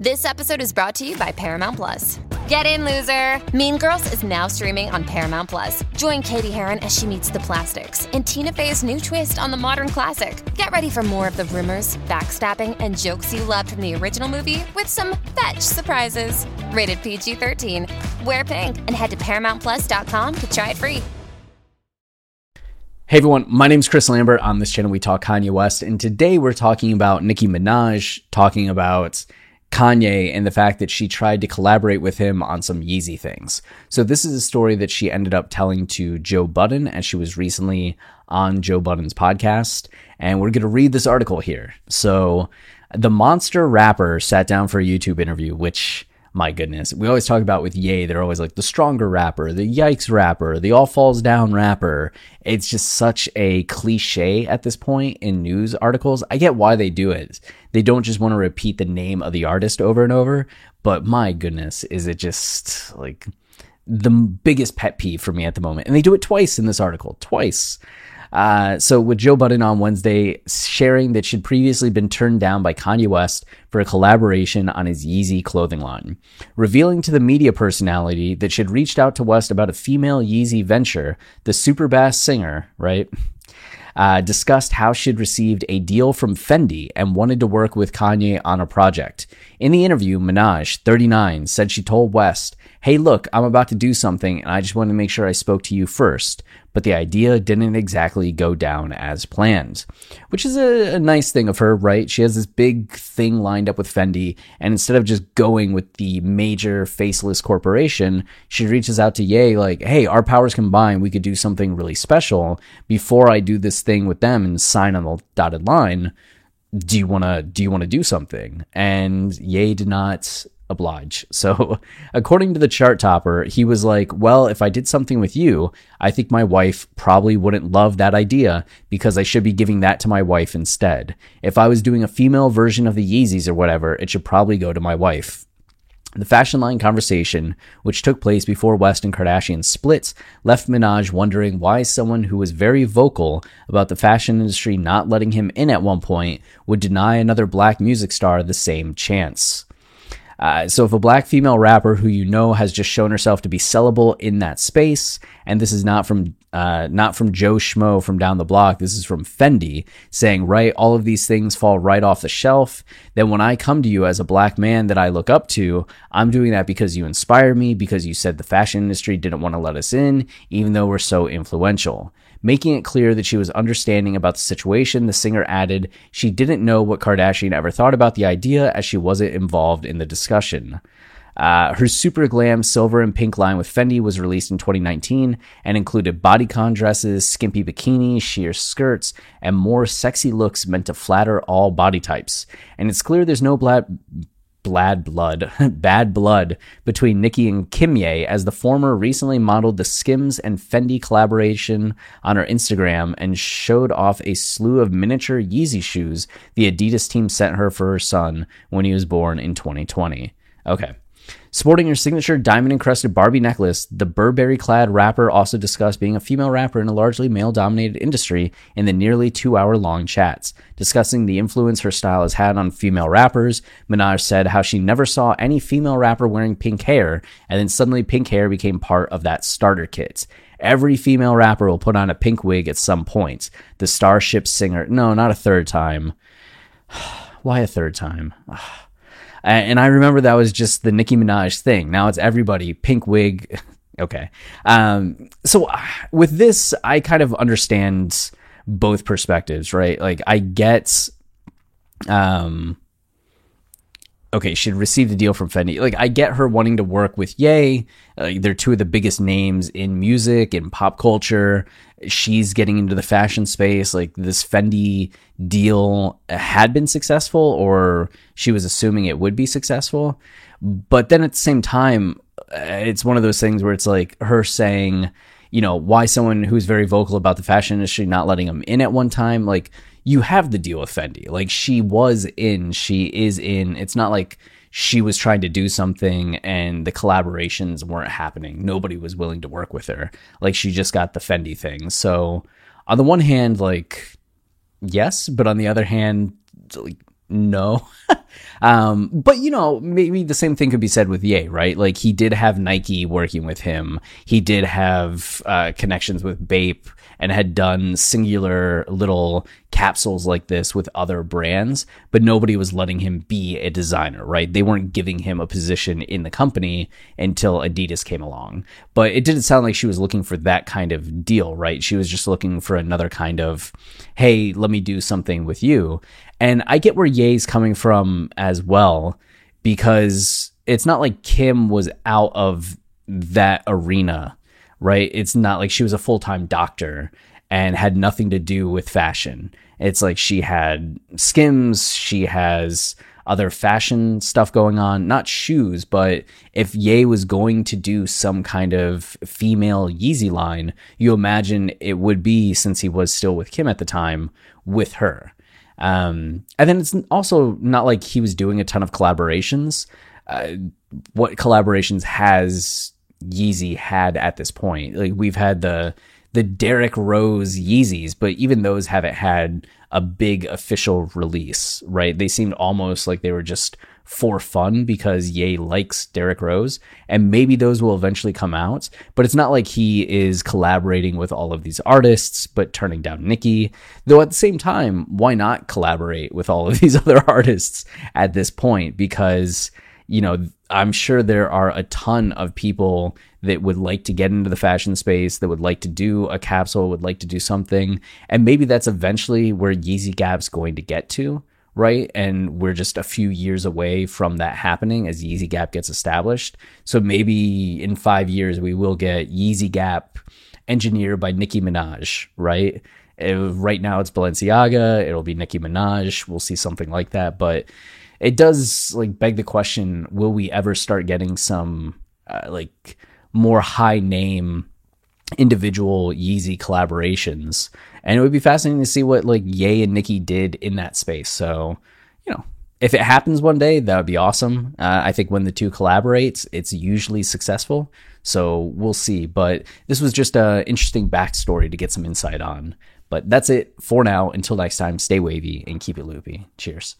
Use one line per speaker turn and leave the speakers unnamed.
This episode is brought to you by Paramount Plus. Get in, loser! Mean Girls is now streaming on Paramount Plus. Join Cady Heron as she meets the plastics in Tina Fey's new twist on the modern classic. Get ready for more of the rumors, backstabbing, and jokes you loved from the original movie with some fetch surprises. Rated PG 13. Wear pink and head to ParamountPlus.com to try it free.
Hey everyone, my name is Chris Lambert. On this channel, we talk Kanye West, and today we're talking about Nicki Minaj talking about Kanye and the fact that she tried to collaborate with him on some Yeezy things. So this is a story that she ended up telling to Joe Budden as she was recently on Joe Budden's podcast. And we're going to read this article here. So the monster rapper sat down for a YouTube interview, which my goodness. We always talk about with Ye, they're always like the stronger rapper, the yikes rapper, the all falls down rapper. It's just such a cliche at this point in news articles. I get why they do it. They don't just want to repeat the name of the artist over and over, but my goodness, is it just like the biggest pet peeve for me at the moment. And they do it twice in this article, twice. Uh, so with Joe Budden on Wednesday sharing that she'd previously been turned down by Kanye West for a collaboration on his Yeezy clothing line, revealing to the media personality that she'd reached out to West about a female Yeezy venture, the super bass singer, right? Uh, discussed how she'd received a deal from Fendi and wanted to work with Kanye on a project. In the interview, Minaj, 39, said she told West, Hey, look, I'm about to do something and I just wanted to make sure I spoke to you first but the idea didn't exactly go down as planned, which is a, a, nice thing of her, right? She has this big thing lined up with Fendi, and instead of just going with the major faceless corporation, she reaches out to Ye like, hey, our powers combined, we could do something really special. Before I do this thing with them and sign on the dotted line, do you want to do you want to do something and ye did not oblige. So, according to the chart topper, he was like, Well, if I did something with you, I think my wife probably wouldn't love that idea because I should be giving that to my wife instead. If I was doing a female version of the Yeezys or whatever, it should probably go to my wife. The fashion line conversation, which took place before West and Kardashian split, left Minaj wondering why someone who was very vocal about the fashion industry not letting him in at one point would deny another black music star the same chance. Uh, so if a black female rapper who you know has just shown herself to be sellable in that space, and this is not from uh, not from Joe Schmo from down the block, this is from Fendi saying, right, all of these things fall right off the shelf. Then when I come to you as a black man that I look up to, I'm doing that because you inspired me, because you said the fashion industry didn't want to let us in, even though we're so influential. Making it clear that she was understanding about the situation, the singer added she didn't know what Kardashian ever thought about the idea as she wasn't involved in the discussion. Uh, her super glam silver and pink line with Fendi was released in 2019 and included bodycon dresses, skimpy bikinis, sheer skirts, and more sexy looks meant to flatter all body types. And it's clear there's no black bad blood, bad blood between Nicki and Kimye as the former recently modeled the Skims and Fendi collaboration on her Instagram and showed off a slew of miniature Yeezy shoes the Adidas team sent her for her son when he was born in 2020. Okay. Sporting her signature diamond encrusted Barbie necklace, the Burberry clad rapper also discussed being a female rapper in a largely male dominated industry in the nearly two hour long chats. Discussing the influence her style has had on female rappers, Minaj said how she never saw any female rapper wearing pink hair, and then suddenly pink hair became part of that starter kit. Every female rapper will put on a pink wig at some point. The Starship singer, no, not a third time. Why a third time? And I remember that was just the Nicki Minaj thing. Now it's everybody pink wig. okay. Um, so uh, with this, I kind of understand both perspectives, right? Like I get, um, okay, she'd received a deal from Fendi. Like, I get her wanting to work with Ye. Uh, they're two of the biggest names in music and pop culture. She's getting into the fashion space. Like, this Fendi deal had been successful, or she was assuming it would be successful. But then at the same time, uh, it's one of those things where it's like her saying, you know, why someone who's very vocal about the fashion industry not letting them in at one time, like, you have the deal with Fendi. Like she was in, she is in. It's not like she was trying to do something and the collaborations weren't happening. Nobody was willing to work with her. Like she just got the Fendi thing. So on the one hand, like yes, but on the other hand, like know. um, but you know, maybe the same thing could be said with Ye, right? Like he did have Nike working with him. He did have uh, connections with Bape and had done singular little capsules like this with other brands, but nobody was letting him be a designer, right? They weren't giving him a position in the company until Adidas came along. But it didn't sound like she was looking for that kind of deal, right? She was just looking for another kind of, hey, let me do something with you. And I get where Ye's coming from as well, because it's not like Kim was out of that arena right? It's not like she was a full time doctor and had nothing to do with fashion. It's like she had skims, she has other fashion stuff going on, not shoes, but if Ye was going to do some kind of female Yeezy line, you imagine it would be, since he was still with Kim at the time, with her. Um, and then it's also not like he was doing a ton of collaborations. Uh, what collaborations has Yeezy had at this point. Like we've had the the Derrick Rose Yeezys, but even those haven't had a big official release, right? They seemed almost like they were just for fun because Ye likes Derrick Rose, and maybe those will eventually come out. But it's not like he is collaborating with all of these artists, but turning down Nicki. Though at the same time, why not collaborate with all of these other artists at this point? Because you know, I'm sure there are a ton of people that would like to get into the fashion space, that would like to do a capsule, would like to do something. And maybe that's eventually where Yeezy Gap's going to get to, right? And we're just a few years away from that happening as Yeezy Gap gets established. So maybe in five years, we will get Yeezy Gap engineered by Nicki Minaj, right? Right now it's Balenciaga, it'll be Nicki Minaj. We'll see something like that. But it does like beg the question: Will we ever start getting some uh, like more high name individual Yeezy collaborations? And it would be fascinating to see what like Ye and Nicki did in that space. So you know, if it happens one day, that would be awesome. Uh, I think when the two collaborates, it's usually successful. So we'll see. But this was just a interesting backstory to get some insight on. But that's it for now. Until next time, stay wavy and keep it loopy. Cheers.